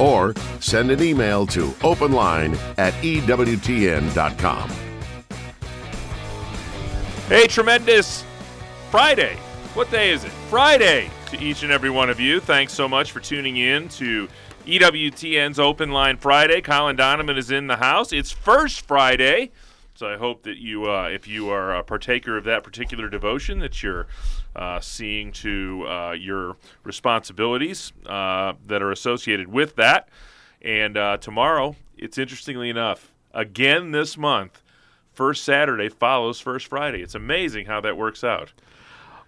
or send an email to openline at EWTN.com. Hey, tremendous Friday. What day is it? Friday to each and every one of you. Thanks so much for tuning in to EWTN's Open Line Friday. Colin Donovan is in the house. It's first Friday. So I hope that you, uh, if you are a partaker of that particular devotion, that you're uh, seeing to uh, your responsibilities uh, that are associated with that. And uh, tomorrow, it's interestingly enough, again this month, first Saturday follows first Friday. It's amazing how that works out.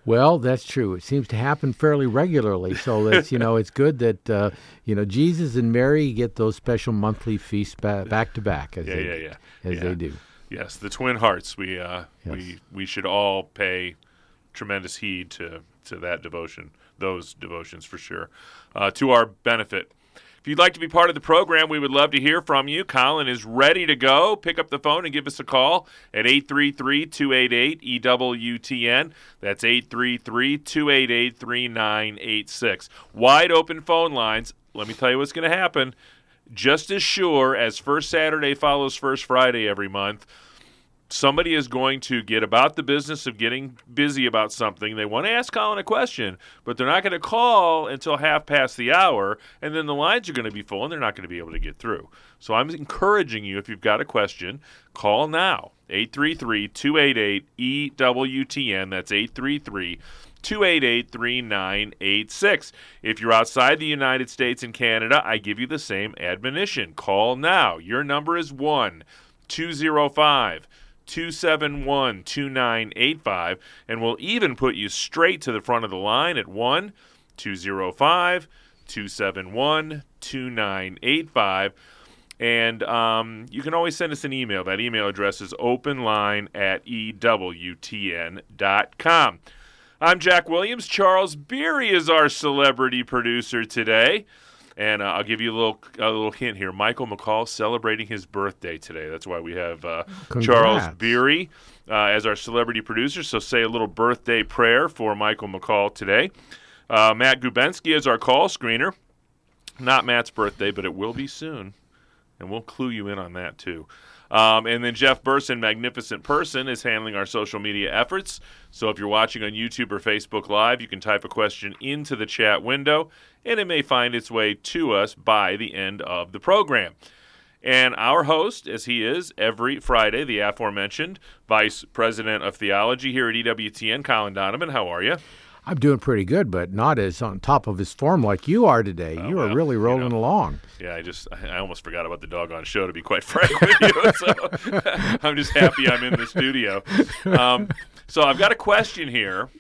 Well, that's true. It seems to happen fairly regularly. So it's you know it's good that uh, you know Jesus and Mary get those special monthly feasts ba- back to back as Yeah, they yeah, yeah. as Yeah. they do. Yes, the twin hearts. We uh, Yes. we we should all pay tremendous heed to to that devotion, those devotions for sure, uh, to our benefit. If you'd like to be part of the program, we would love to hear from you. Colin is ready to go. Pick up the phone and give us a call at 833 288 EWTN. That's 833 288 3986. Wide open phone lines. Let me tell you what's going to happen. Just as sure as First Saturday follows First Friday every month, somebody is going to get about the business of getting busy about something. They want to ask Colin a question, but they're not going to call until half past the hour, and then the lines are going to be full and they're not going to be able to get through. So I'm encouraging you, if you've got a question, call now. 833 288 EWTN. That's 833 288 3986. If you're outside the United States and Canada, I give you the same admonition. Call now. Your number is 1 205 271 2985, and we'll even put you straight to the front of the line at 1 205 271 2985. And um, you can always send us an email. That email address is openline at EWTN.com. I'm Jack Williams. Charles Beery is our celebrity producer today. And uh, I'll give you a little a little hint here. Michael McCall celebrating his birthday today. That's why we have uh, Charles. Beery uh, as our celebrity producer. So say a little birthday prayer for Michael McCall today. Uh, Matt Gubensky is our call screener. Not Matt's birthday, but it will be soon. And we'll clue you in on that too. Um, and then Jeff Burson, magnificent person, is handling our social media efforts. So if you're watching on YouTube or Facebook Live, you can type a question into the chat window, and it may find its way to us by the end of the program. And our host, as he is every Friday, the aforementioned Vice President of Theology here at EWTN, Colin Donovan. How are you? I'm doing pretty good, but not as on top of his form like you are today. you are well, really you rolling know. along. Yeah, I just I almost forgot about the doggone show to be quite frank with you. So I'm just happy I'm in the studio. Um, so I've got a question here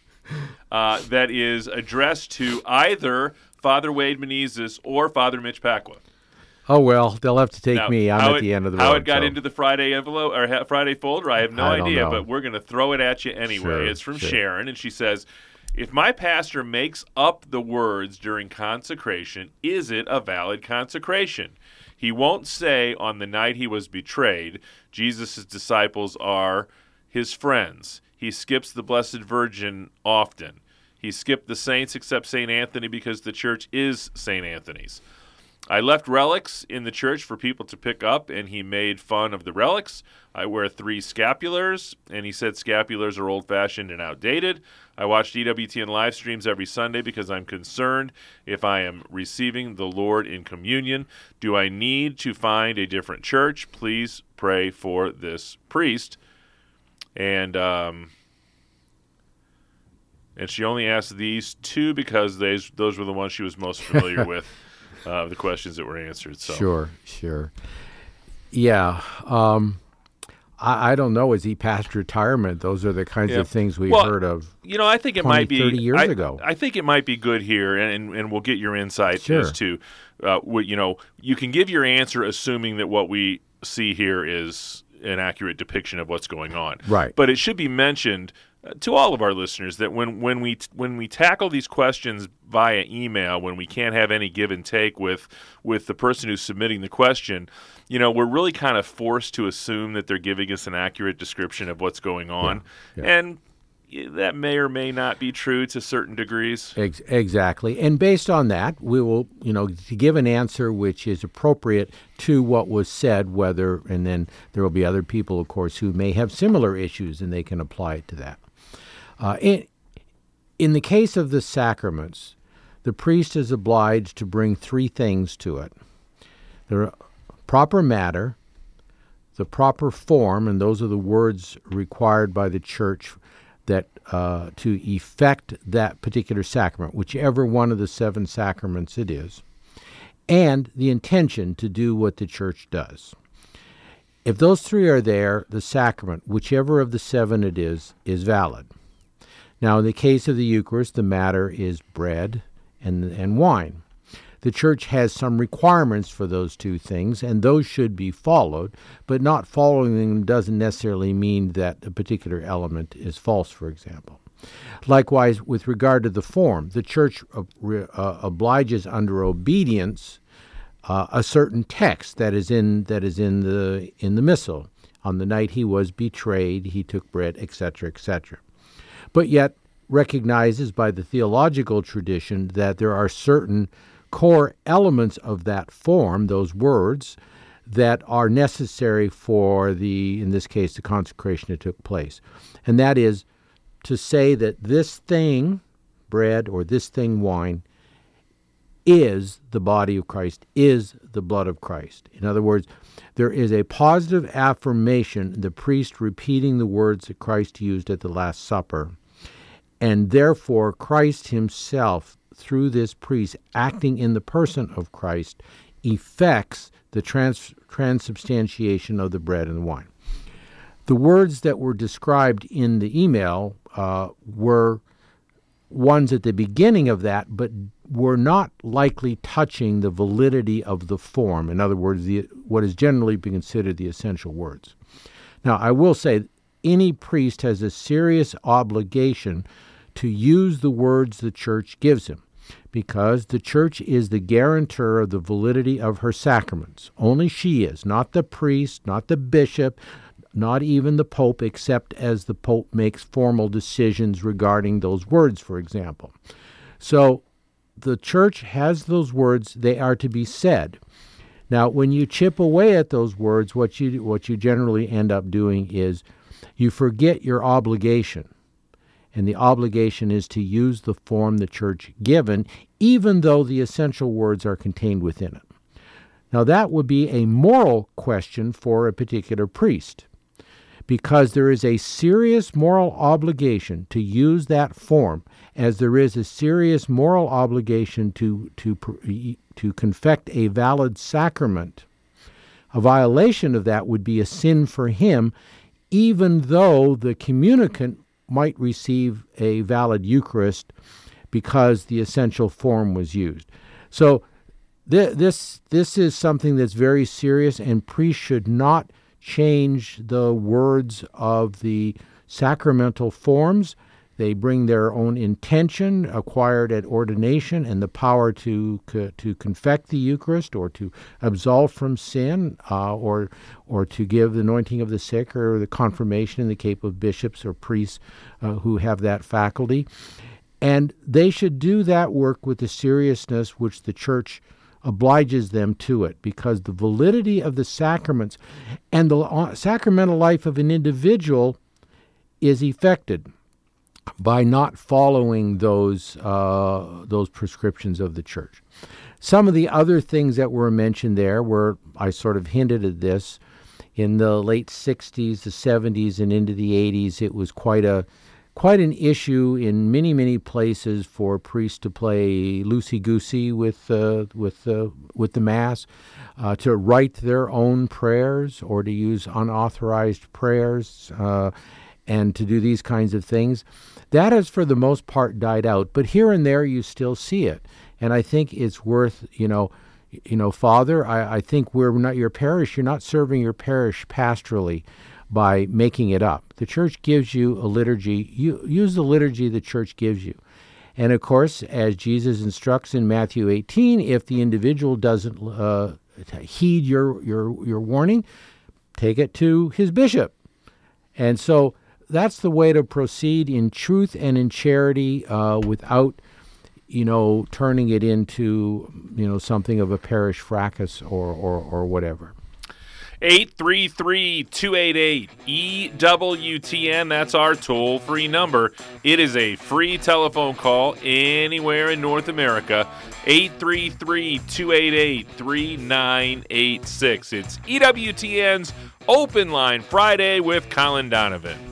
uh, that is addressed to either Father Wade Menezes or Father Mitch Pacwa. Oh well, they'll have to take Now, me. I'm at it- the end of the road. How it got so- into the Friday envelope or ha- Friday folder, I have no I idea, know. but we're going to throw it at you anyway. Sure, it's from sure. Sharon, and she says, "If my pastor makes up the words during consecration, is it a valid consecration? He won't say on the night he was betrayed, Jesus' disciples are his friends. He skips the Blessed Virgin often." He skipped the saints except St. Anthony because the church is St. Anthony's. I left relics in the church for people to pick up, and he made fun of the relics. I wear three scapulars, and he said scapulars are old fashioned and outdated. I watch EWTN live streams every Sunday because I'm concerned if I am receiving the Lord in communion. Do I need to find a different church? Please pray for this priest. And, um, and she only asked these two because those those were the ones she was most familiar with, uh, the questions that were answered. So Sure, sure. Yeah. Um, I, I don't know. Is he past retirement? Those are the kinds Yeah. of things we've Well, heard of. you know, I think it 20, might be 30 years I, ago. I think it might be good here, and and we'll get your insight Sure. as to uh, what you know. You can give your answer assuming that what we see here is an accurate depiction of what's going on. Right. But it should be mentioned to all of our listeners that when when we when we tackle these questions via email, when we can't have any give and take with with the person who's submitting the question, you know, we're really kind of forced to assume that they're giving us an accurate description of what's going on, Yeah, yeah. and that may or may not be true to certain degrees. Ex- exactly. And based on that, we will, you know, to give an answer which is appropriate to what was said, whether, and then there will be other people, of course, who may have similar issues and they can apply it to that. Uh, in, in the case of the sacraments, the priest is obliged to bring three things to it the proper matter, the proper form, and those are the words required by the church that uh, to effect that particular sacrament, whichever one of the seven sacraments it is, and the intention to do what the church does. If those three are there, the sacrament, whichever of the seven it is, is valid. Now, in the case of the Eucharist, the matter is bread and, and wine. The church has some requirements for those two things, and those should be followed, but not following them doesn't necessarily mean that a particular element is false, for example. Likewise, with regard to the form, the church uh, obliges under obedience uh, a certain text that is in that is in the in the missal. On the night he was betrayed, he took bread, etc., etc. But yet recognizes by the theological tradition that there are certain core elements of that form, those words, that are necessary for the, in this case, the consecration that took place. And that is to say that this thing, bread, or this thing, wine, is the body of Christ, is the blood of Christ. In other words, there is a positive affirmation, the priest repeating the words that Christ used at the Last Supper. And therefore, Christ himself, through this priest acting in the person of Christ, effects the trans- transubstantiation of the bread and the wine. The words that were described in the email uh, were ones at the beginning of that, but were not likely touching the validity of the form. In other words, the, what is generally considered the essential words. Now, I will say any priest has a serious obligation to use the words the church gives him because the church is the guarantor of the validity of her sacraments. Only she is, not the priest, not the bishop, not even the Pope, except as the Pope makes formal decisions regarding those words, for example. So the church has those words, they are to be said. Now, when you chip away at those words, what you, what you generally end up doing is you forget your obligation. And the obligation is to use the form the church given, even though the essential words are contained within it. Now, that would be a moral question for a particular priest because there is a serious moral obligation to use that form, as there is a serious moral obligation to, to, to confect a valid sacrament. A violation of that would be a sin for him, even though the communicant might receive a valid Eucharist because the essential form was used. So, th- this, this is something that's very serious, and priests should not change the words of the sacramental forms. They bring their own intention acquired at ordination and the power to to confect the Eucharist or to absolve from sin uh, or or to give the anointing of the sick or the confirmation in the case of bishops or priests uh, who have that faculty. And they should do that work with the seriousness which the church obliges them to it because the validity of the sacraments and the sacramental life of an individual is affected by not following those uh, those prescriptions of the church. Some of the other things that were mentioned there were I sort of hinted at this in the late 60s, the 70s, and into the 80s. It was quite a quite an issue in many many places for priests to play loosey goosey with uh, with uh, with the mass, uh, to write their own prayers or to use unauthorized prayers, uh, and to do these kinds of things. That has for the most part died out, but here and there you still see it, and I think it's worth you know you know, Father, I, I think we're not your parish. You're not serving your parish pastorally by making it up. The church gives you a liturgy. You use the liturgy the church gives you. And of course, as Jesus instructs in Matthew 18, if the individual doesn't uh, heed your, your, your warning, take it to his bishop. And so that's the way to proceed in truth and in charity uh, without, you know, turning it into, you know, something of a parish fracas or, or, or whatever. 833 288 EWTN. That's our toll free number. It is a free telephone call anywhere in North America. 833 288 3986. It's EWTN's Open Line Friday with Colin Donovan.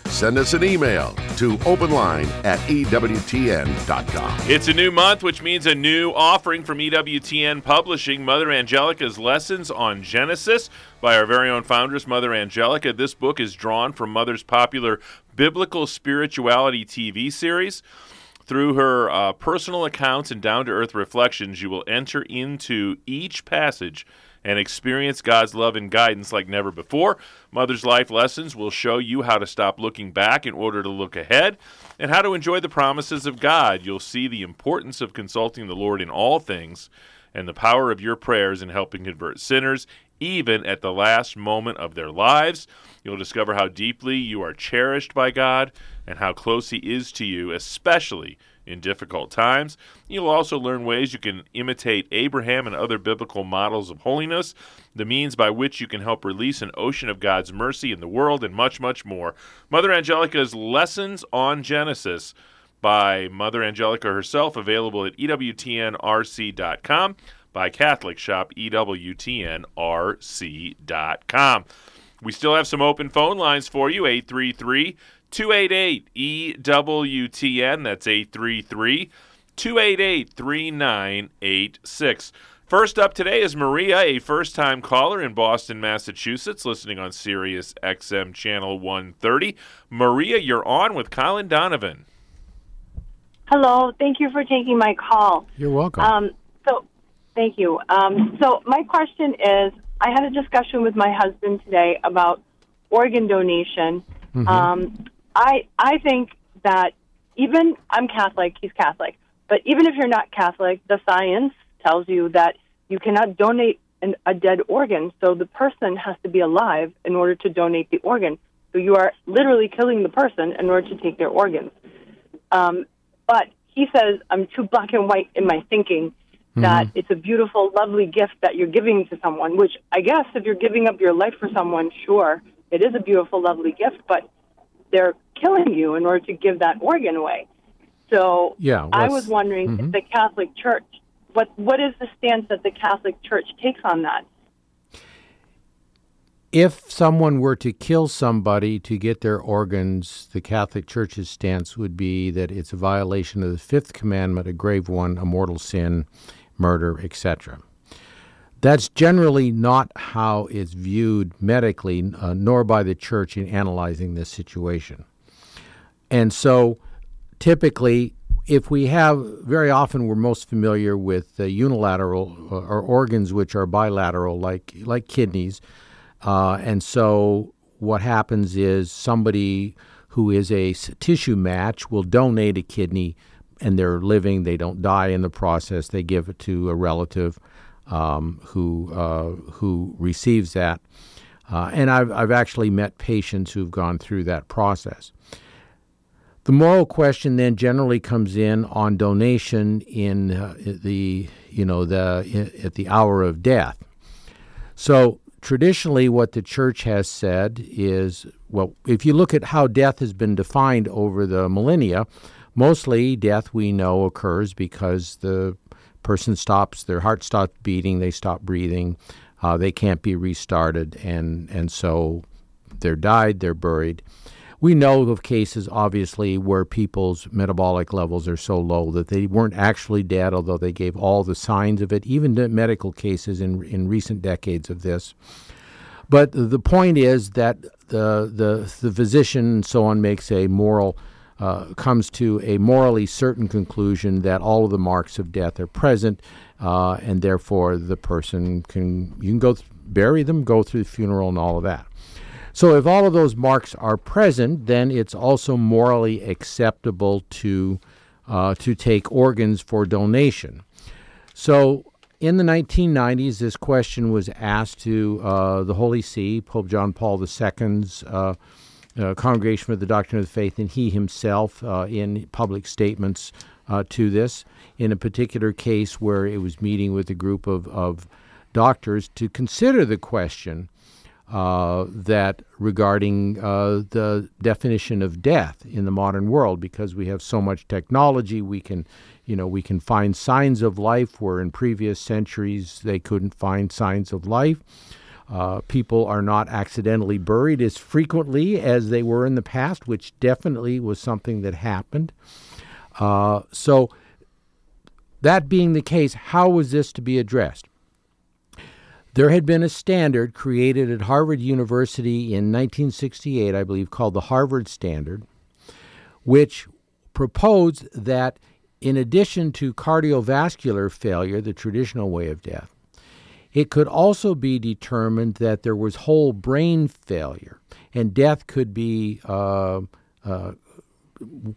send us an email to openline at EWTN.com. It's a new month, which means a new offering from EWTN Publishing, Mother Angelica's Lessons on Genesis by our very own foundress, Mother Angelica. This book is drawn from Mother's popular Biblical Spirituality TV series. Through her uh, personal accounts and down to earth reflections, you will enter into each passage and experience God's love and guidance like never before. Mother's Life Lessons will show you how to stop looking back in order to look ahead and how to enjoy the promises of God. You'll see the importance of consulting the Lord in all things and the power of your prayers in helping convert sinners, even at the last moment of their lives. You'll discover how deeply you are cherished by God and how close He is to you, especially in difficult times. You'll also learn ways you can imitate Abraham and other biblical models of holiness, the means by which you can help release an ocean of God's mercy in the world, and much, much more. Mother Angelica's Lessons on Genesis by Mother Angelica herself, available at EWTNRC.com by Catholic Shop, EWTNRC.com. We still have some open phone lines for you, 833 288 EWTN. That's 833 288 3986. First up today is Maria, a first time caller in Boston, Massachusetts, listening on Sirius XM Channel 130. Maria, you're on with Colin Donovan. Hello, thank you for taking my call. You're welcome. Um, so, thank you. Um, so, my question is I had a discussion with my husband today about organ donation. Mm-hmm. Um, I I think that even I'm Catholic, he's Catholic, but even if you're not Catholic, the science tells you that you cannot donate an, a dead organ. So the person has to be alive in order to donate the organ. So you are literally killing the person in order to take their organs. Um, but he says I'm too black and white in my thinking that it's a beautiful, lovely gift that you're giving to someone. Which I guess if you're giving up your life for someone, sure, it is a beautiful, lovely gift. But they're killing you in order to give that organ away. So Yeah, I was wondering mhm. if the Catholic Church, what what is the stance that the Catholic Church takes on that? if someone were to kill somebody to get their organs, the Catholic Church's stance would be that it's a violation of the fifth commandment, a grave one, a mortal sin, murder, etc. That's generally not how it's viewed medically, uh, nor by the Church in analyzing this situation. And so, typically, if we have, very often we're most familiar with uh, unilateral uh, or organs which are bilateral, like like kidneys. Uh, and so, what happens is somebody who is a tissue match will donate a kidney, and they're living. They don't die in the process. They give it to a relative um, who uh, who receives that. Uh, and I've I've actually met patients who've gone through that process. The moral question then generally comes in on donation in uh, the you know the at the hour of death. So traditionally, what the church has said is well, if you look at how death has been defined over the millennia Mostly, death we know occurs because the person stops, their heart stops beating, they stop breathing, uh, they can't be restarted, and, and so they're died, they're buried. We know of cases, obviously, where people's metabolic levels are so low that they weren't actually dead, although they gave all the signs of it, even the medical cases in, in recent decades of this. But the point is that the, the, the physician and so on makes a moral, uh, comes to a morally certain conclusion that all of the marks of death are present, uh, and therefore the person can, you can go th- bury them, go through the funeral, and all of that. So, if all of those marks are present, then it's also morally acceptable to uh, to take organs for donation. So, in the 1990s, this question was asked to uh, the Holy See, Pope John Paul II's uh, uh, Congregation for the Doctrine of the Faith, and he himself uh, in public statements uh, to this. In a particular case where it was meeting with a group of, of doctors to consider the question uh, that regarding uh, the definition of death in the modern world, because we have so much technology, we can, you know, we can find signs of life where in previous centuries they couldn't find signs of life. Uh, people are not accidentally buried as frequently as they were in the past, which definitely was something that happened. Uh, so, that being the case, how was this to be addressed? There had been a standard created at Harvard University in 1968, I believe, called the Harvard Standard, which proposed that in addition to cardiovascular failure, the traditional way of death, it could also be determined that there was whole brain failure, and death could be uh, uh,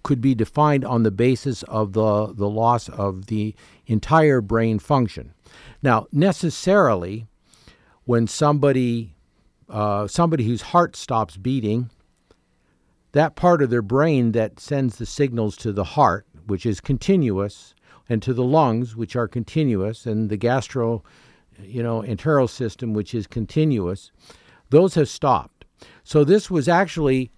could be defined on the basis of the the loss of the entire brain function. Now, necessarily, when somebody uh, somebody whose heart stops beating, that part of their brain that sends the signals to the heart, which is continuous, and to the lungs, which are continuous, and the gastro, you know, enteral system, which is continuous, those have stopped. So this was actually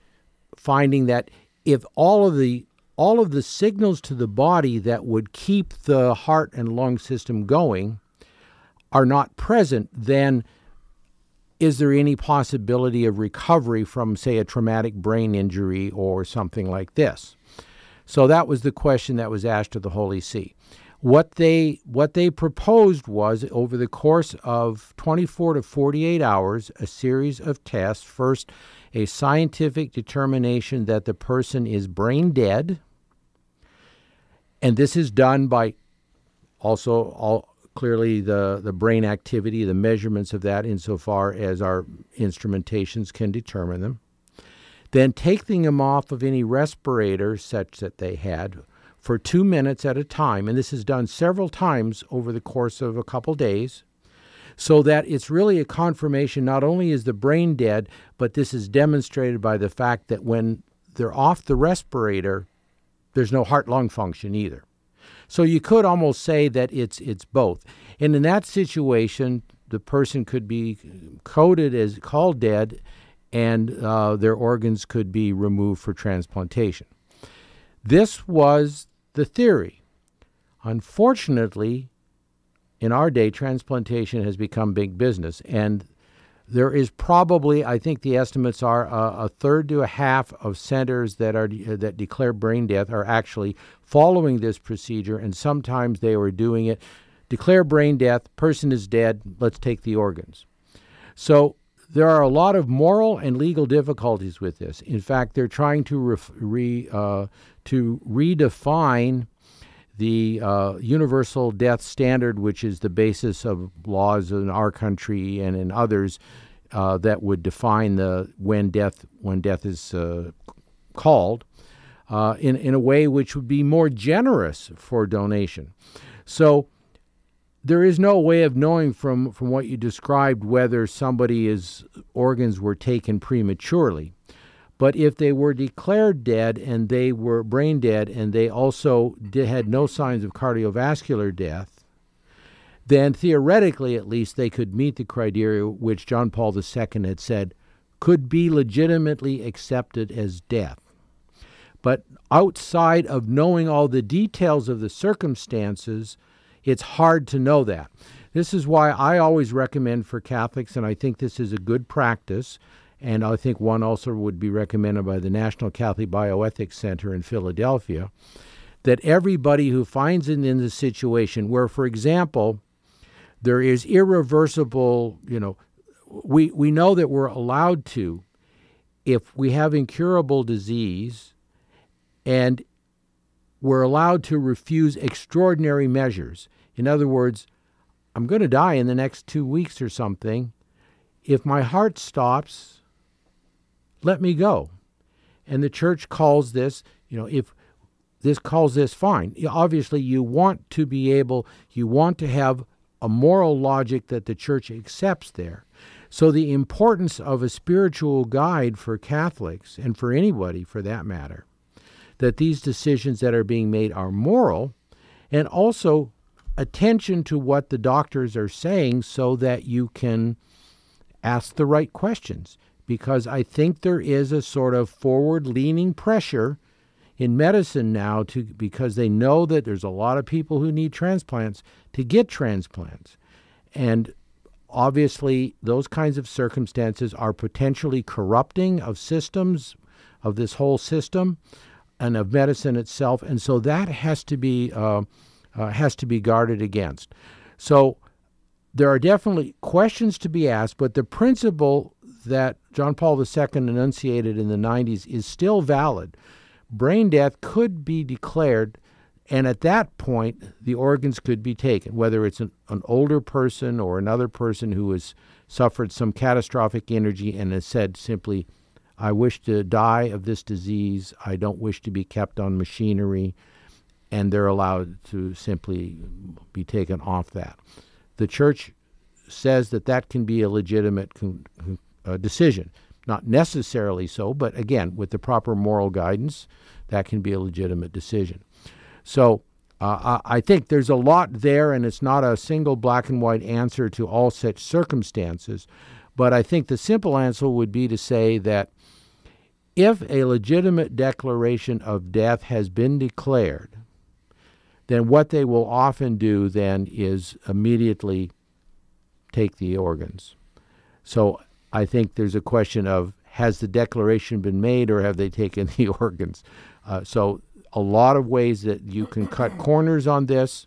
finding that if all of the all of the signals to the body that would keep the heart and lung system going are not present, then is there any possibility of recovery from, say, a traumatic brain injury or something like this? So that was the question that was asked to the Holy See. What they what they proposed was over the course of 24 to 48 hours, a series of tests. First, a scientific determination that the person is brain dead, and this is done by also all clearly the, the brain activity, the measurements of that insofar as our instrumentations can determine them. Then taking them off of any respirator such that they had for two minutes at a time, and this is done several times over the course of a couple days, so that it's really a confirmation not only is the brain dead, but this is demonstrated by the fact that when they're off the respirator, there's no heart lung function either. So you could almost say that it's it's both. And in that situation, the person could be coded as called dead, and uh, their organs could be removed for transplantation. This was the theory. Unfortunately, in our day, transplantation has become big business, and there is probably, I think the estimates are uh, a third to a half of centers that are that declare brain death are actually following this procedure, and sometimes they are doing it. Declare brain death, person is dead, let's take the organs. So there are a lot of moral and legal difficulties with this. In fact, they're trying to ref, re, uh, to redefine the uh, universal death standard, which is the basis of laws in our country and in others uh, that would define the when death when death is uh, called, uh, in in a way which would be more generous for donation. So there is no way of knowing from from what you described whether somebody's organs were taken prematurely. But if they were declared dead and they were brain dead and they also did, had no signs of cardiovascular death, then theoretically at least they could meet the criteria which John Paul II had said could be legitimately accepted as death. But outside of knowing all the details of the circumstances, it's hard to know that. This is why I always recommend for Catholics, and I think this is a good practice, and I think one also would be recommended by the National Catholic Bioethics Center in Philadelphia, that everybody who finds it in the situation where, for example, there is irreversible, you know, we, we know that we're allowed to, if we have incurable disease and we're allowed to refuse extraordinary measures. In other words, I'm going to die in the next two weeks or something. If my heart stops, let me go. And the church calls this, you know, if this calls this fine. Obviously, you want to be able, you want to have a moral logic that the church accepts there. So, the importance of a spiritual guide for Catholics, and for anybody for that matter, that these decisions that are being made are moral, and also attention to what the doctors are saying so that you can ask the right questions. Because I think there is a sort of forward leaning pressure in medicine now to because they know that there's a lot of people who need transplants to get transplants. And obviously those kinds of circumstances are potentially corrupting of systems of this whole system and of medicine itself and so that has to be uh, uh, has to be guarded against so there are definitely questions to be asked but the principle that john paul ii enunciated in the 90s is still valid brain death could be declared and at that point, the organs could be taken, whether it's an, an, older person or another person who has suffered some catastrophic injury and has said simply, I wish to die of this disease. I don't wish to be kept on machinery. And they're allowed to simply be taken off that. The church says that that can be a legitimate con- uh, decision. Not necessarily so, but again, with the proper moral guidance, that can be a legitimate decision. So uh, I think there's a lot there, and it's not a single black and white answer to all such circumstances. But I think the simple answer would be to say that if a legitimate declaration of death has been declared, then what they will often do then is immediately take the organs. So I think there's a question of has the declaration been made or have they taken the organs? Uh, so a lot of ways that you can cut corners on this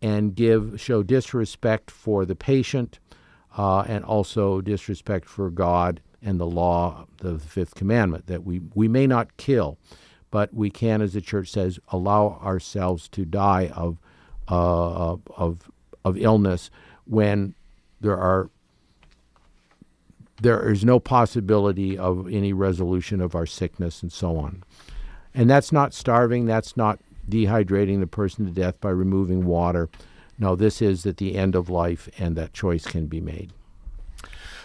and give show disrespect for the patient uh, and also disrespect for God and the law, the fifth commandment, that we, we may not kill, but we can, as the church says, allow ourselves to die of, uh, of, of illness when there are there is no possibility of any resolution of our sickness and so on. And that's not starving, that's not dehydrating the person to death by removing water. No, this is at the end of life, and that choice can be made.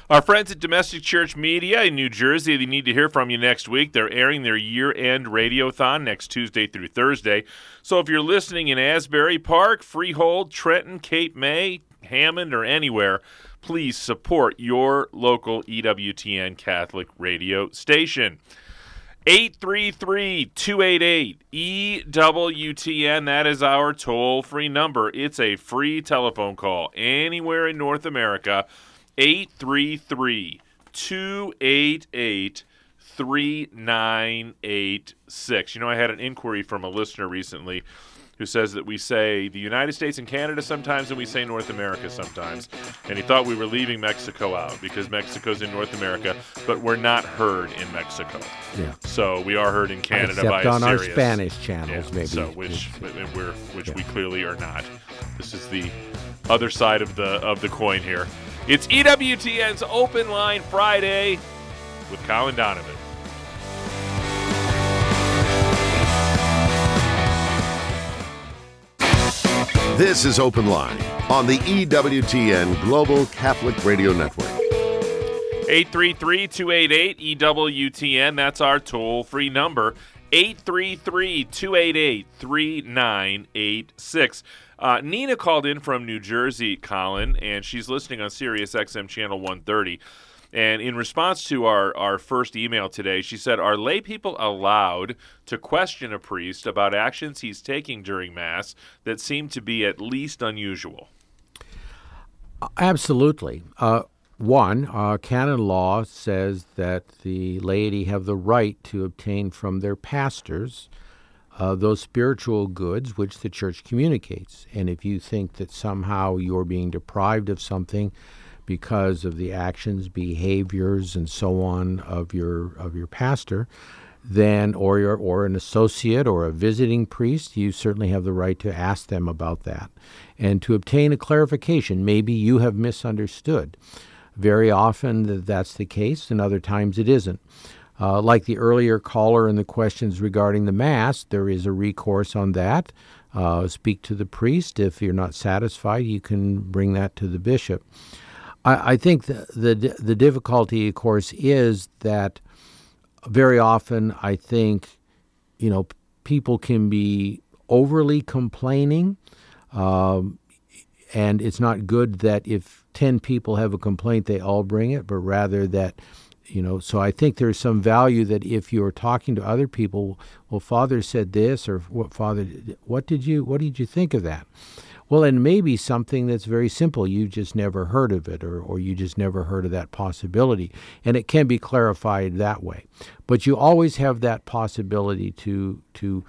Our friends at Domestic Church Media in New Jersey, they need to hear from you next week. They're airing their year end radiothon next Tuesday through Thursday. So if you're listening in Asbury Park, Freehold, Trenton, Cape May, Hammond, or anywhere, please support your local EWTN Catholic radio station. 833 288 EWTN. That is our toll free number. It's a free telephone call anywhere in North America. 833 288 3986. You know, I had an inquiry from a listener recently who says that we say the United States and Canada sometimes and we say North America sometimes. And he thought we were leaving Mexico out because Mexico's in North America, but we're not heard in Mexico. Yeah. So we are heard in Canada Except by on our Spanish channels, Yeah, maybe. So which we're which yeah. we clearly are not. This is the other side of the of the coin here. It's EWTN's Open Line Friday with Colin Donovan. This is Open Line on the EWTN Global Catholic Radio Network. 833 288 EWTN. That's our toll free number. 833 288 3986. Uh, Nina called in from New Jersey, Colin, and she's listening on Sirius XM Channel 130. And in response to our, our first email today, she said, Are lay people allowed to question a priest about actions he's taking during Mass that seem to be at least unusual? Absolutely. Uh, one, uh, canon law says that the laity have the right to obtain from their pastors uh, those spiritual goods which the church communicates. And if you think that somehow you're being deprived of something because of the actions, behaviors, and so on of your of your pastor, then or your, or an associate or a visiting priest, you certainly have the right to ask them about that and to obtain a clarification. Maybe you have misunderstood. Very often that's the case, and other times it isn't. Uh, like the earlier caller and the questions regarding the Mass, there is a recourse on that. Uh, speak to the priest. If you're not satisfied, you can bring that to the bishop. I, I think the, the, the difficulty, of course, is that very often I think, you know, people can be overly complaining. Um, and it's not good that if 10 people have a complaint, they all bring it, but rather that, you know, so I think there's some value that if you're talking to other people, well, Father said this, or what Father, what did you, what did you think of that? Well, and maybe something that's very simple. You just never heard of it, or, or you just never heard of that possibility. And it can be clarified that way. But you always have that possibility to, to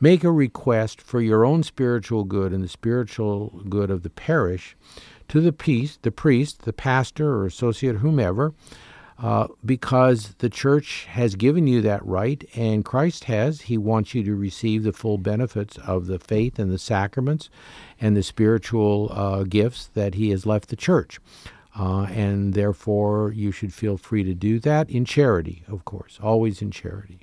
make a request for your own spiritual good and the spiritual good of the parish to the priest, the priest, the pastor or associate, whomever, uh, because the church has given you that right, and Christ has. He wants you to receive the full benefits of the faith and the sacraments and the spiritual uh, gifts that He has left the church. Uh, and therefore, you should feel free to do that in charity, of course, always in charity.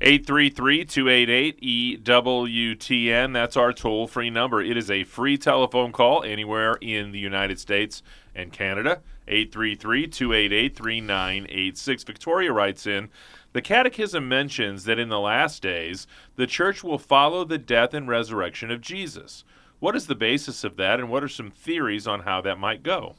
833-288-EWTN. That's our toll-free number. It is a free telephone call anywhere in the United States and Canada. 833-288-3986. Victoria writes in, the Catechism mentions that in the last days the church will follow the death and resurrection of Jesus. What is the basis of that and what are some theories on how that might go?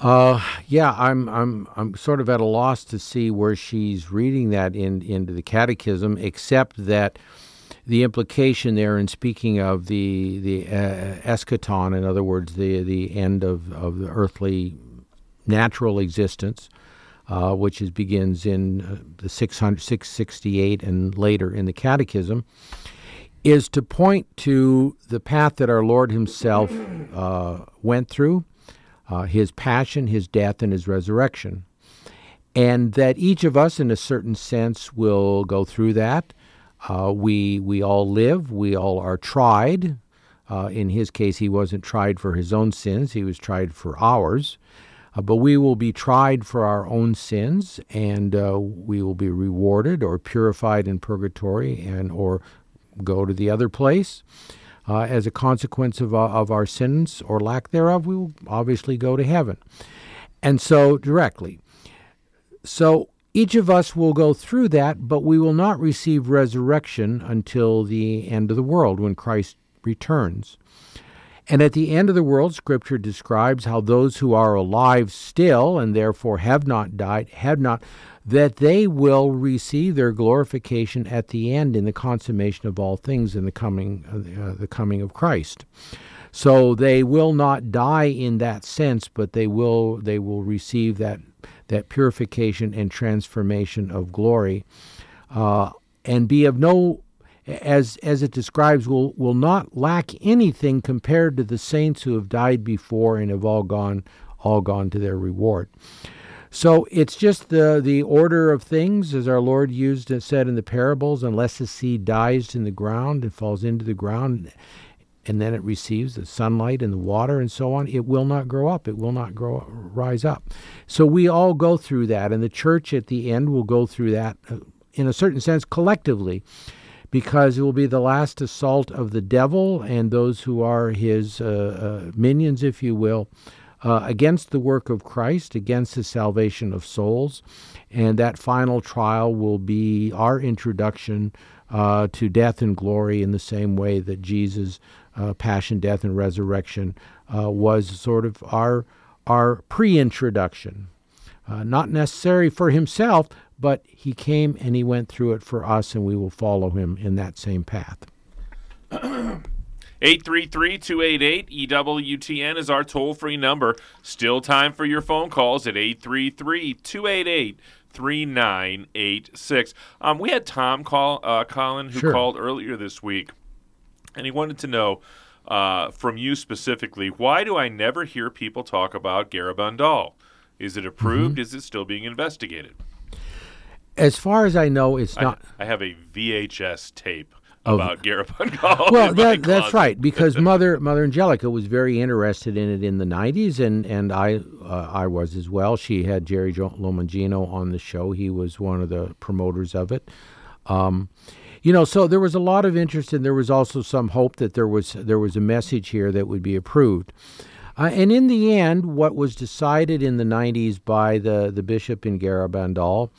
Uh, yeah, I'm I'm I'm sort of at a loss to see where she's reading that in into the Catechism, except that the implication there in speaking of the the uh, eschaton, in other words, the the end of, of the earthly natural existence, uh, which is, begins in uh, the 600, 668 and later in the Catechism, is to point to the path that our Lord Himself uh, went through uh, his passion, his death, and his resurrection. And that each of us, in a certain sense, will go through that. Uh, we, we all live, we all are tried. Uh, in his case, he wasn't tried for his own sins, he was tried for ours. Uh, but we will be tried for our own sins, and uh, we will be rewarded or purified in purgatory and or go to the other place. Uh, as a consequence of, uh, of our sins or lack thereof, we will obviously go to heaven. And so, directly. So, each of us will go through that, but we will not receive resurrection until the end of the world when Christ returns. And at the end of the world, Scripture describes how those who are alive still and therefore have not died, have not that they will receive their glorification at the end in the consummation of all things in the coming uh, the coming of Christ. So they will not die in that sense, but they will they will receive that that purification and transformation of glory, uh, and be of no as as it describes will will not lack anything compared to the saints who have died before and have all gone all gone to their reward. So it's just the the order of things, as our Lord used and said in the parables. Unless the seed dies in the ground and falls into the ground, and then it receives the sunlight and the water and so on, it will not grow up. It will not grow rise up. So we all go through that, and the church at the end will go through that, uh, in a certain sense, collectively. Because it will be the last assault of the devil and those who are his uh, uh, minions, if you will, uh, against the work of Christ, against the salvation of souls. And that final trial will be our introduction uh, to death and glory in the same way that Jesus' uh, passion, death, and resurrection uh, was sort of our our pre-introduction. Uh, not necessary for himself, but he came and he went through it for us, and we will follow him in that same path. 833 288 EWTN is our toll free number. Still time for your phone calls at 833 288 3986. Um, we had Tom call, uh, Colin, who Sure. called earlier this week, and he wanted to know uh, from you specifically why do I never hear people talk about Garabandal? Is it approved? Mm-hmm. Is it still being investigated? As far as I know, it's I, not. I have a VHS tape Of- about Garabandal. well, that, that's right because Mother Mother Angelica was very interested in it in the '90s, and and I uh, I was as well. She had Jerry Jo- Lomangino on the show. He was one of the promoters of it. Um, you know, so there was a lot of interest, and there was also some hope that there was there was a message here that would be approved. Uh, and in the end, what was decided in the '90s by the the bishop in Garabandal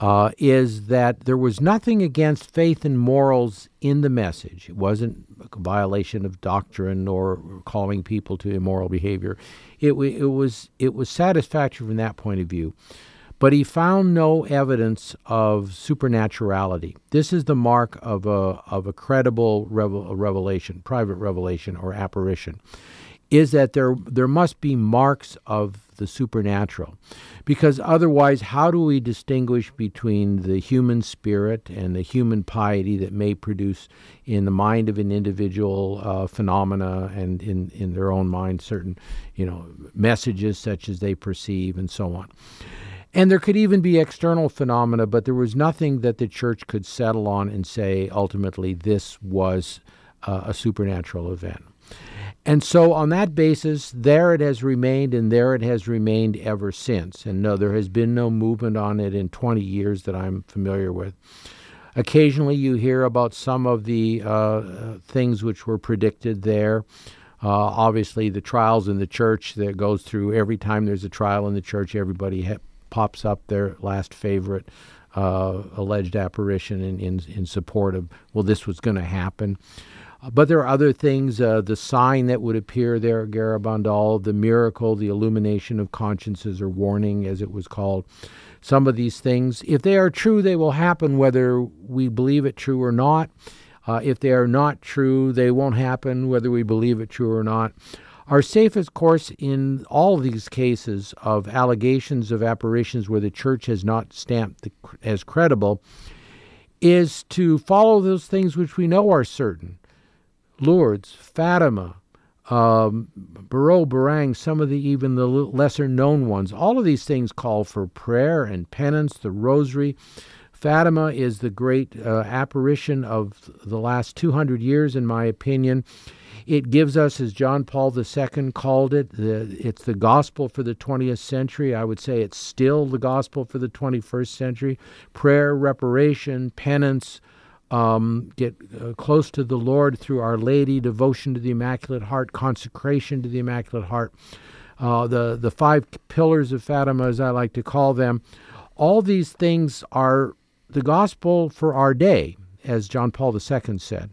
uh, is that there was nothing against faith and morals in the message. It wasn't a violation of doctrine or calling people to immoral behavior. It, it was it was satisfactory from that point of view. But he found no evidence of supernaturality. This is the mark of a of a credible revel, revelation, private revelation or apparition is that there there must be marks of the supernatural. Because otherwise how do we distinguish between the human spirit and the human piety that may produce in the mind of an individual uh, phenomena and in, in their own mind certain you know messages such as they perceive and so on? And there could even be external phenomena but there was nothing that the church could settle on and say ultimately this was uh, a supernatural event and so, on that basis, there it has remained, and there it has remained ever since. And no, there has been no movement on it in 20 years that I'm familiar with. Occasionally, you hear about some of the uh, things which were predicted there. Uh, obviously, the trials in the church that goes through every time there's a trial in the church, everybody ha- pops up their last favorite uh, alleged apparition in, in, in support of, well, this was going to happen. But there are other things, uh, the sign that would appear there at Garabandal, the miracle, the illumination of consciences or warning, as it was called. Some of these things, if they are true, they will happen whether we believe it true or not. Uh, if they are not true, they won't happen whether we believe it true or not. Our safest course in all these cases of allegations of apparitions where the church has not stamped the, as credible is to follow those things which we know are certain. Lourdes, Fatima, um, Barreau, Beauraing, some of the even the lesser known ones. All of these things call for prayer and penance, the rosary. Fatima is the great uh, apparition of the last 200 years, in my opinion. It gives us, as John Paul II called it, the, it's the gospel for the 20th century. I would say it's still the gospel for the 21st century. Prayer, reparation, penance, um, get uh, close to the Lord through Our Lady, devotion to the Immaculate Heart, consecration to the Immaculate Heart, uh, the the five pillars of Fatima, as I like to call them. All these things are the gospel for our day, as John Paul II said.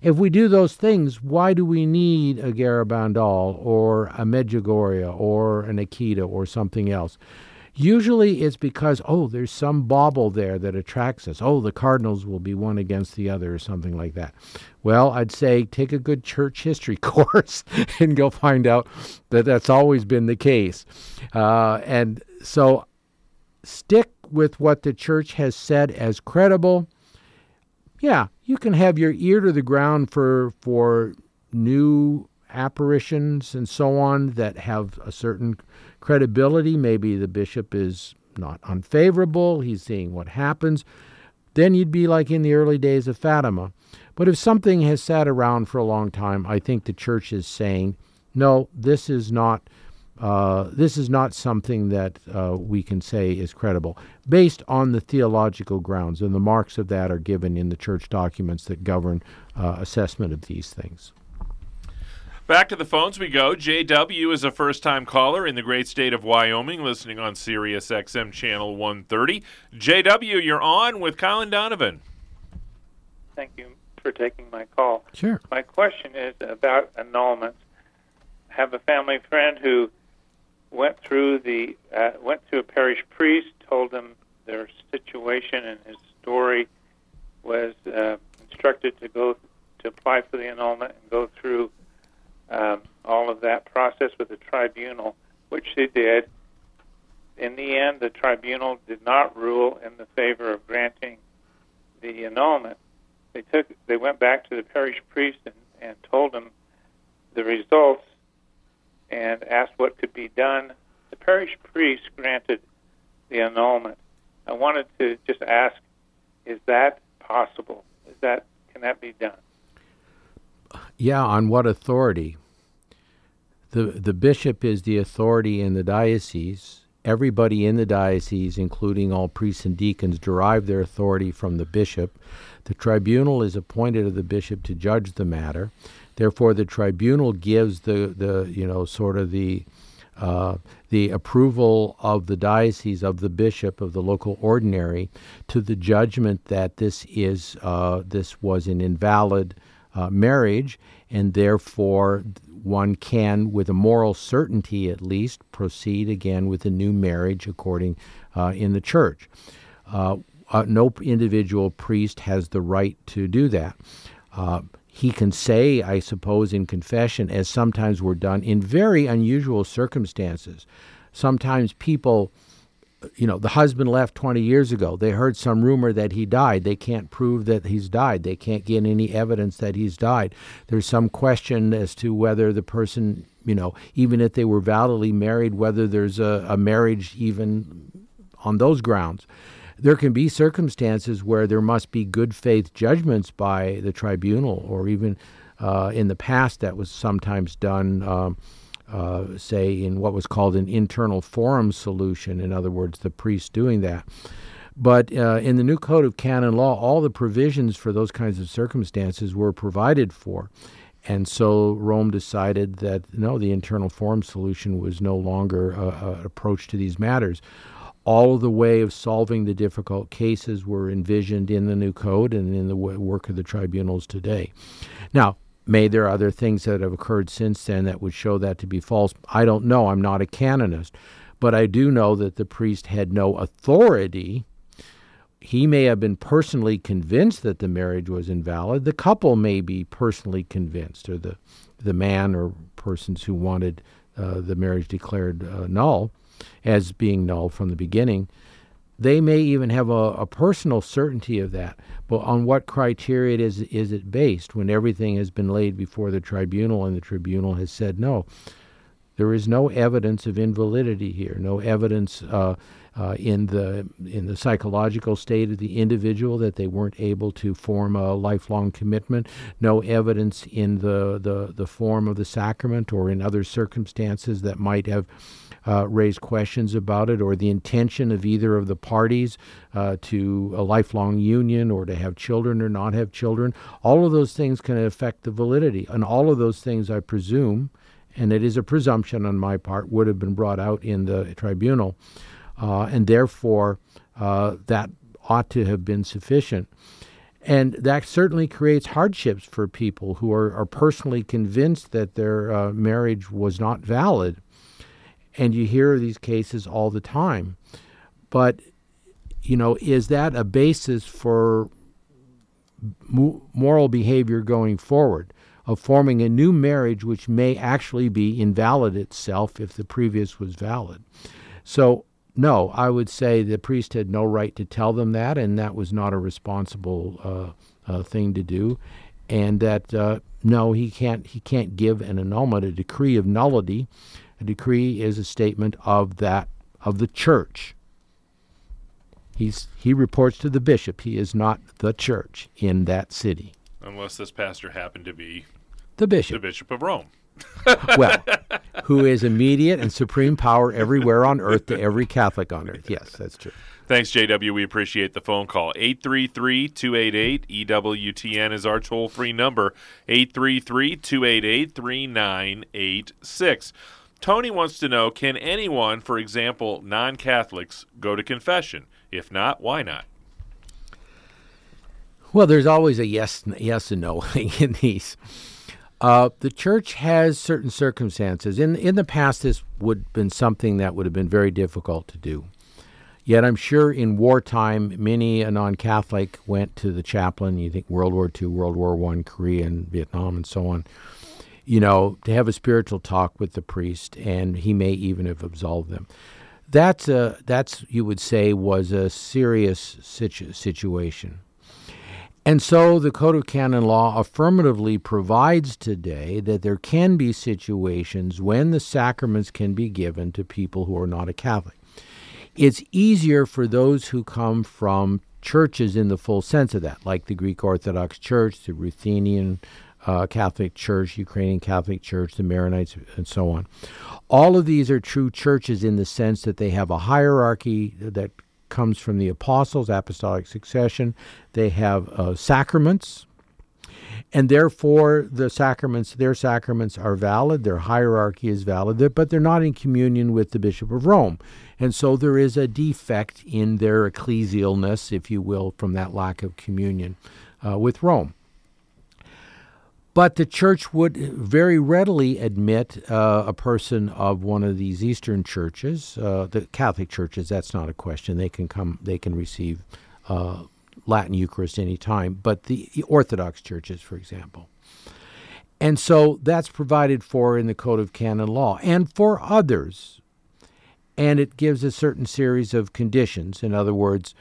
If we do those things, why do we need a Garabandal or a Medjugorje or an Akita or something else? Usually it's because, oh, there's some bauble there that attracts us. Oh, the Cardinals will be one against the other or something like that. Well, I'd say take a good church history course and go find out that that's always been the case. Uh, and so stick with what the church has said as credible. Yeah, you can have your ear to the ground for for new apparitions and so on that have a certain credibility. Maybe the bishop is not unfavorable, he's seeing what happens. Then you'd be like in the early days of Fatima. But if something has sat around for a long time, I think the church is saying, no, this is not. Uh, this is not something that uh, we can say is credible based on the theological grounds, and the marks of that are given in the church documents that govern uh, assessment of these things. Back to the phones we go. JW is a first time caller in the great state of Wyoming, listening on Sirius XM channel 130. JW, you're on with Colin Donovan. Thank you for taking my call. Sure. My question is about annulments. I have a family friend who went through the uh, went to a parish priest, told him their situation and his story, was uh, instructed to go to apply for the annulment and go through um, all of that process with the tribunal, which they did. In the end, the tribunal did not rule in the favor of granting the annulment. They took they went back to the parish priest and, and told him the results and asked what could be done. The parish priest granted the annulment. I wanted to just ask, is that possible? Is that can that be done? Yeah, on what authority? The the bishop is the authority in the diocese. Everybody in the diocese, including all priests and deacons, derive their authority from the bishop. The tribunal is appointed of the bishop to judge the matter. Therefore, the tribunal gives the, the you know sort of the uh, the approval of the diocese of the bishop of the local ordinary to the judgment that this is uh, this was an invalid uh, marriage, and therefore one can, with a moral certainty at least, proceed again with a new marriage according uh, in the church. Uh, uh, no individual priest has the right to do that. Uh, he can say, I suppose, in confession, as sometimes were done in very unusual circumstances. Sometimes people you know, the husband left 20 years ago. They heard some rumor that he died. They can't prove that he's died. They can't get any evidence that he's died. There's some question as to whether the person, you know, even if they were validly married, whether there's a, a marriage even on those grounds. There can be circumstances where there must be good faith judgments by the tribunal, or even uh, in the past that was sometimes done. Um, uh, say, in what was called an internal forum solution, in other words, the priest doing that. But uh, in the new Code of Canon Law, all the provisions for those kinds of circumstances were provided for. And so Rome decided that no, the internal forum solution was no longer an approach to these matters. All of the way of solving the difficult cases were envisioned in the new code and in the work of the tribunals today. Now, May there other things that have occurred since then that would show that to be false. I don't know. I'm not a canonist. But I do know that the priest had no authority. He may have been personally convinced that the marriage was invalid. The couple may be personally convinced, or the, the man or persons who wanted uh, the marriage declared uh, null as being null from the beginning. They may even have a, a, personal certainty of that, but on what criteria is, is it based when everything has been laid before the tribunal and the tribunal has said no? There is no evidence of invalidity here, no evidence uh, uh, in the in the psychological state of the individual that they weren't able to form a lifelong commitment, no evidence in the, the, the form of the sacrament or in other circumstances that might have uh, raise questions about it or the intention of either of the parties uh, to a lifelong union or to have children or not have children. All of those things can affect the validity. And all of those things, I presume, and it is a presumption on my part, would have been brought out in the tribunal. Uh, and therefore, uh, that ought to have been sufficient. And that certainly creates hardships for people who are, are personally convinced that their uh, marriage was not valid. And you hear these cases all the time. But, you know, is that a basis for moral behavior going forward? Of forming a new marriage which may actually be invalid itself if the previous was valid. So, no, I would say the priest had no right to tell them that, and that was not a responsible uh, uh, thing to do. And that uh, no, he can't he can't give an annulment, a decree of nullity, a decree is a statement of that of the church. He's he reports to the bishop. He is not the church in that city. Unless this pastor happened to be the bishop. The bishop of Rome. well, who is immediate and supreme power everywhere on earth to every Catholic on earth. Yes, that's true. Thanks, JW. We appreciate the phone call. 833 288 EWTN is our toll free number. 833 288 3986. Tony wants to know can anyone, for example, non Catholics, go to confession? If not, why not? Well, there's always a yes, yes and no in these. Uh, the church has certain circumstances. In in the past, this would have been something that would have been very difficult to do. Yet I'm sure in wartime, many a non-Catholic went to the chaplain. You think World War II, World War One, Korea, and Vietnam, and so on. You know, to have a spiritual talk with the priest, and he may even have absolved them. That's a that's you would say was a serious situ- situation. And so the Code of Canon Law affirmatively provides today that there can be situations when the sacraments can be given to people who are not a Catholic. It's easier for those who come from churches in the full sense of that, like the Greek Orthodox Church, the Ruthenian uh, Catholic Church, Ukrainian Catholic Church, the Maronites, and so on. All of these are true churches in the sense that they have a hierarchy that comes from the apostles, apostolic succession. They have uh, sacraments, and therefore the sacraments, their sacraments are valid. Their hierarchy is valid, but they're not in communion with the Bishop of Rome, and so there is a defect in their ecclesialness, if you will, from that lack of communion uh, with Rome. But the church would very readily admit uh, a person of one of these Eastern churches, uh, the Catholic churches. That's not a question. They can come. They can receive uh, Latin Eucharist any time. But the Orthodox churches, for example, and so that's provided for in the Code of Canon Law, and for others, and it gives a certain series of conditions. In other words,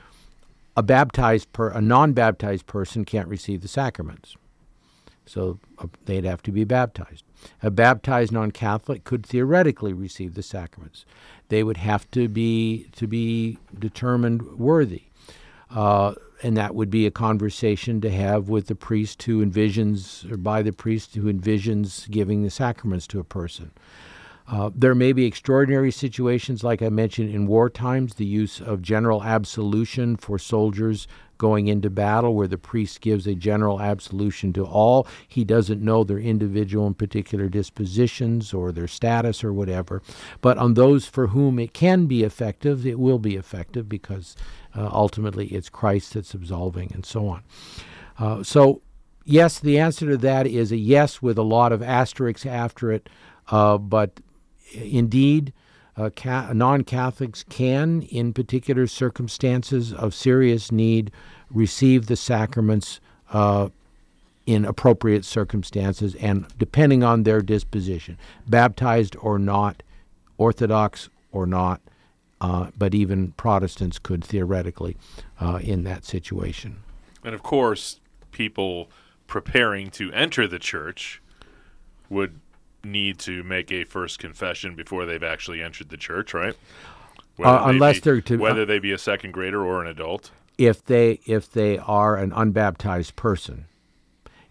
a baptized per, a non-baptized person can't receive the sacraments so uh, they'd have to be baptized. A baptized non-Catholic could theoretically receive the sacraments. They would have to be to be determined worthy, uh, and that would be a conversation to have with the priest who envisions, or by the priest who envisions giving the sacraments to a person. Uh, there may be extraordinary situations, like I mentioned in war times, the use of general absolution for soldiers going into battle, where the priest gives a general absolution to all. He doesn't know their individual and particular dispositions or their status or whatever. But on those for whom it can be effective, it will be effective because uh, ultimately it's Christ that's absolving and so on. Uh, so, yes, the answer to that is a yes with a lot of asterisks after it. Uh, but indeed, uh, ca- non Catholics can, in particular circumstances of serious need, receive the sacraments uh, in appropriate circumstances and depending on their disposition, baptized or not, Orthodox or not, uh, but even Protestants could theoretically uh, in that situation. And of course, people preparing to enter the church would need to make a first confession before they've actually entered the church, right? Uh, unless be, they're to, whether they be a second grader or an adult. If they if they are an unbaptized person,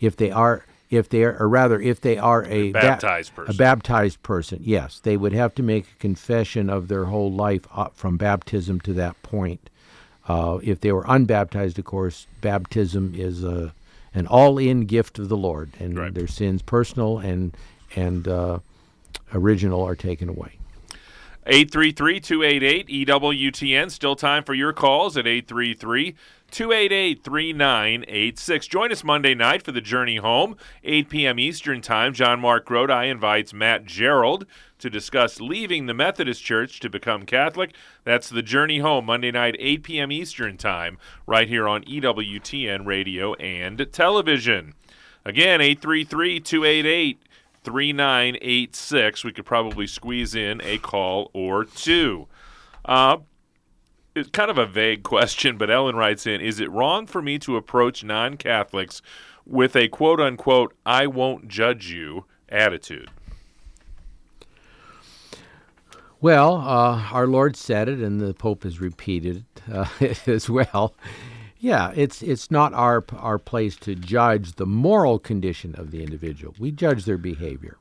if they are if they are or rather if they are a, a baptized ba- person, a baptized person, yes, they would have to make a confession of their whole life from baptism to that point. Uh, if they were unbaptized, of course, baptism is a an all-in gift of the Lord, and right. their sins, personal and and uh, original are taken away. 833 288 EWTN. Still time for your calls at 833 288 3986. Join us Monday night for the journey home, 8 p.m. Eastern Time. JonMarc Grodi invites Matt Gerald to discuss leaving the Methodist Church to become Catholic. That's the journey home, Monday night, 8 p.m. Eastern Time, right here on EWTN Radio and Television. Again, 833 288 3986. We could probably squeeze in a call or two. Uh, it's kind of a vague question, but Ellen writes in Is it wrong for me to approach non Catholics with a quote unquote, I won't judge you attitude? Well, uh, our Lord said it, and the Pope has repeated it uh, as well. Yeah, it's it's not our our place to judge the moral condition of the individual. We judge their behavior.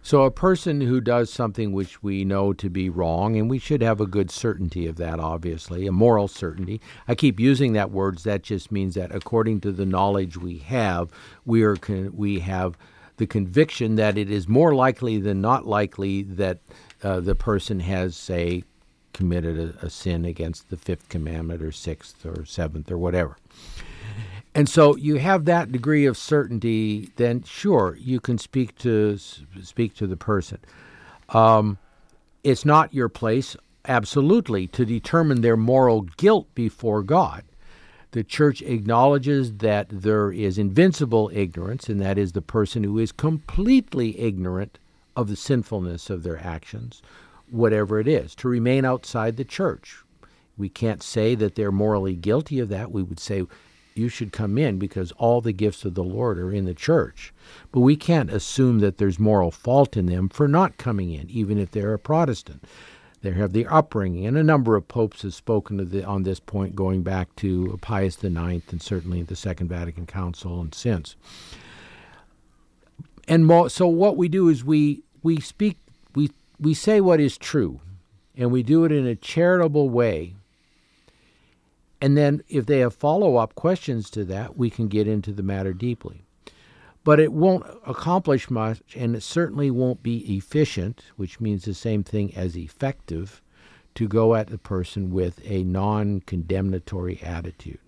So a person who does something which we know to be wrong, and we should have a good certainty of that, obviously, a moral certainty. I keep using that words. That just means that according to the knowledge we have, we are con- we have the conviction that it is more likely than not likely that uh, the person has, say, committed a, a sin against the fifth commandment or sixth or seventh or whatever. And so you have that degree of certainty, then sure, you can speak to speak to the person. Um, it's not your place, absolutely, to determine their moral guilt before God. The church acknowledges that there is invincible ignorance, and that is the person who is completely ignorant of the sinfulness of their actions, whatever it is, to remain outside the church. We can't say that they're morally guilty of that. We would say you should come in because all the gifts of the Lord are in the church. But we can't assume that there's moral fault in them for not coming in, even if they're a Protestant. They have the upbringing, and a number of popes have spoken the, on this point, going back to Pius IX and certainly the Second Vatican Council and since. And mo- so, what we do is we we speak, we say what is true, and we do it in a charitable way and then if they have follow up questions to that, we can get into the matter deeply. But it won't accomplish much, and it certainly won't be efficient, which means the same thing as effective, to go at the person with a non condemnatory attitude.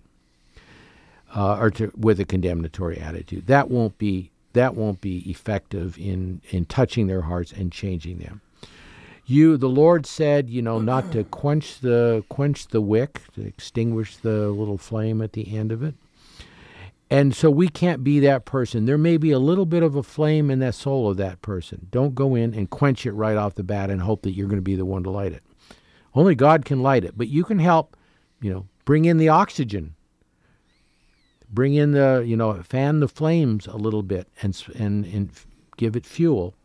Uh, or to, with a condemnatory attitude. That won't be that won't be effective in, in touching their hearts and changing them you the lord said you know not to quench the quench the wick to extinguish the little flame at the end of it. And so we can't be that person. There may be a little bit of a flame in that soul of that person. Don't go in and quench it right off the bat and hope that you're going to be the one to light it. Only god can light it but you can help you know bring in the oxygen. Bring in the you know fan the flames a little bit and and, and give it fuel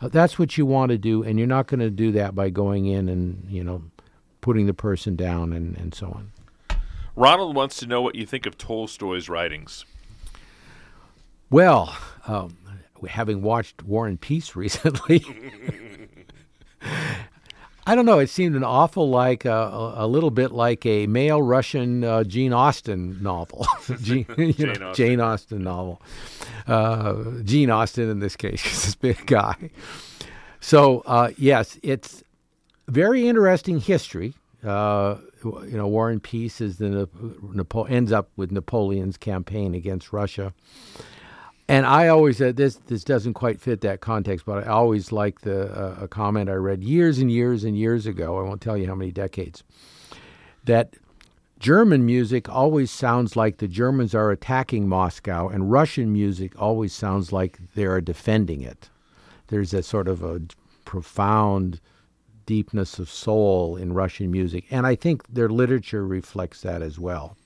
that's what you want to do, and you're not going to do that by going in and you know putting the person down and, and so on. Ronald wants to know what you think of Tolstoy's writings. Well, um, having watched War and Peace recently, I don't know. It seemed an awful like uh, a little bit like a male Russian uh, Jane Austen novel, Jane, Jane, know, Austen. Jane, Austen. novel. Uh, Gene Austen in this case, because this big guy. So uh, yes, it's very interesting history. Uh, you know, War and Peace is the Napo- ends up with Napoleon's campaign against Russia. And I always said this this doesn't quite fit that context, but I always like the uh, a comment I read years and years and years ago. I won't tell you how many decades. That German music always sounds like the Germans are attacking Moscow, and Russian music always sounds like they are defending it. There's a sort of a profound deepness of soul in Russian music, and I think their literature reflects that as well.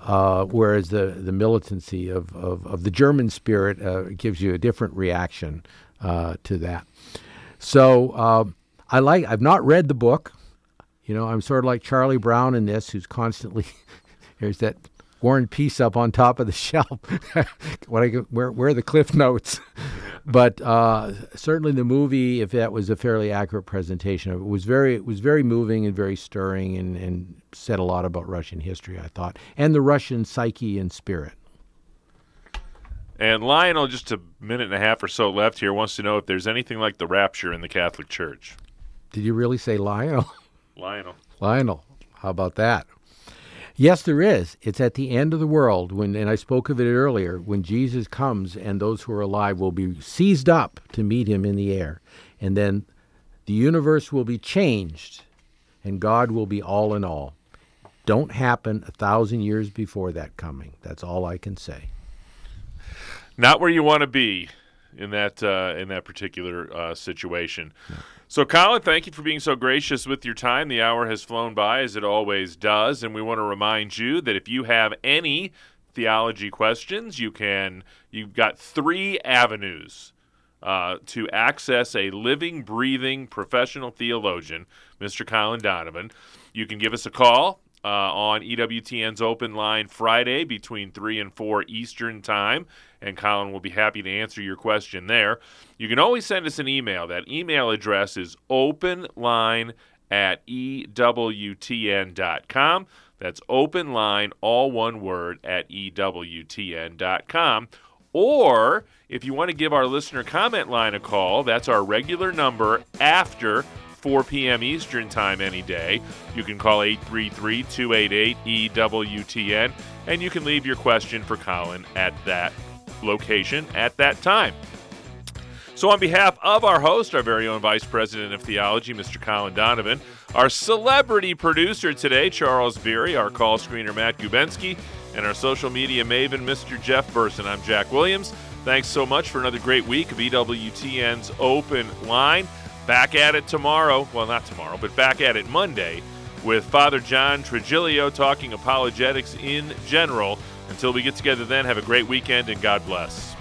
Uh, whereas the, the militancy of, of, of the German spirit uh, gives you a different reaction uh, to that. So uh, I like. I've not read the book. You know, I'm sort of like Charlie Brown in this, who's constantly there's that War and Peace up on top of the shelf. what I where where are the cliff notes? but uh, certainly the movie, if that was a fairly accurate presentation of it, was very it was very moving and very stirring and, and said a lot about Russian history, I thought, and the Russian psyche and spirit. And Lionel, just a minute and a half or so left here, wants to know if there's anything like the rapture in the Catholic Church. Did you really say Lionel? Lionel. Lionel. How about that? Yes, there is. It's at the end of the world when, and I spoke of it earlier, when Jesus comes and those who are alive will be seized up to meet him in the air. And then the universe will be changed and God will be all in all. Don't happen a thousand years before that coming. That's all I can say. Not where you want to be in that uh, in that particular uh, situation. No. So, Colin, thank you for being so gracious with your time. The hour has flown by, as it always does, and we want to remind you that if you have any theology questions, you can. You've got three avenues uh, to access a living, breathing professional theologian, Mr. Colin Donovan. You can give us a call uh, on EWTN's open line Friday between 3 and 4 Eastern Time, and Colin will be happy to answer your question there. You can always send us an email. That email address is openline at EWTN.com. That's open line, all one word, at EWTN.com. Or if you want to give our listener comment line a call, that's our regular number after 4 p.m. Eastern Time any day. You can call 833 288 EWTN and you can leave your question for Colin at that location at that time. So, on behalf of our host, our very own Vice President of Theology, Mr. Colin Donovan, our celebrity producer today, Charles Beery, our call screener, Matt Gubensky, and our social media maven, Mr. Jeff Burson, I'm Jack Williams. Thanks so much for another great week of EWTN's Open Line. Back at it tomorrow. Well, not tomorrow, but back at it Monday with Father John Trigilio talking apologetics in general. Until we get together then, have a great weekend and God bless.